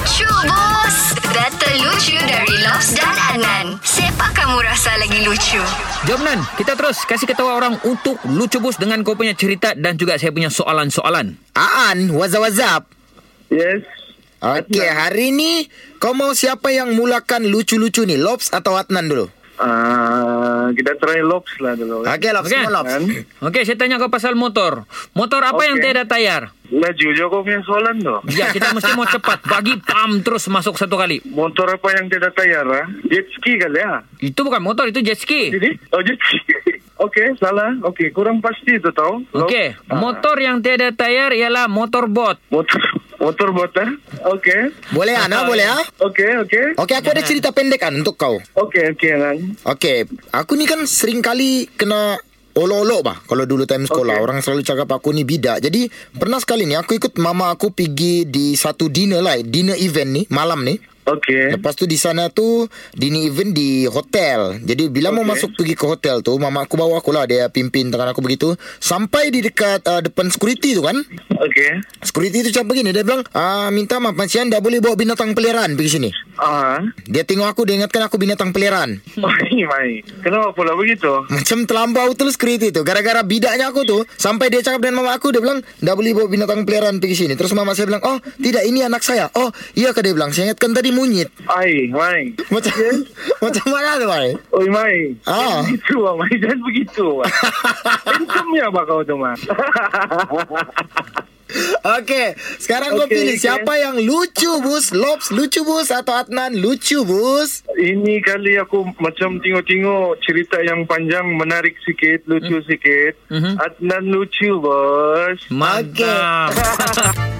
Lucu bos Battle lucu dari Lobs dan Anan Siapa kamu rasa lagi lucu? Jom Nan, kita terus kasih ketawa orang untuk lucu bus dengan kau punya cerita dan juga saya punya soalan-soalan. Aan, wazap wazap. Yes. Okey, hari ni kau mau siapa yang mulakan lucu-lucu ni? Lobs atau Adnan dulu? Uh, kita try lobs lah dulu. Okey, Lobs, Okey. okay. Lobs. Kan? Okey, saya tanya kau pasal motor. Motor apa yang Okey. tiada tayar? Laju je kau punya soalan tu. Ya, kita mesti mau cepat. Bagi pam terus masuk satu kali. Motor apa yang tidak tayar ah? Jet ski kali ya? Itu bukan motor, itu jet ski. Jadi? Oh jet ski. Okey, salah. Okey, kurang pasti tu tau. Okey, Ah, motor yang tiada tayar ialah motorbot. motor motor bot ah? Okey. Boleh Ana, boleh ah? Okey, okey. Okey, aku ada cerita pendek kan untuk kau. Okey, okey kan. Okey, aku ni kan sering kali kena olok-olok bah kalau dulu time sekolah Okey. orang selalu cakap aku ni bidak. Jadi pernah sekali ni aku ikut mama aku pergi di satu dinner lah, dinner event ni malam ni. Okey. Lepas tu di sana tu dinner event di hotel. Jadi bila mau Okey. masuk pergi ke hotel tu, mama aku bawa aku lah dia pimpin tangan aku begitu sampai di dekat uh, depan security tu kan. Okey. Security tu cakap begini Dia bilang ah, Minta maaf Mas Yan Dah boleh bawa binatang peliharaan Pergi sini Ah. Dia tengok aku Dia ingatkan aku binatang peliharaan Mai, mai. Kenapa pula begitu? Macam terlampau tu security tu Gara-gara bidaknya aku tu Sampai dia cakap dengan mama aku Dia bilang Dah boleh bawa binatang peliharaan pergi sini Terus mama saya bilang Oh tidak ini anak saya Oh iya ke dia bilang Saya ingatkan tadi monyet Ai, mai. Macam Macam mana tu Mai Oi, mai. Ah. Jangan begitu, ah, mai. Jangan begitu. ah. Handsome-nya apa kau tu, mai? Okey Sekarang kau Okey, pilih okey. Siapa yang lucu bus Lobs lucu bus Atau Adnan lucu bus Ini kali aku macam tengok-tengok cerita yang panjang, menarik sikit, lucu sikit. Mhm. Adnan lucu, bos. Mantap.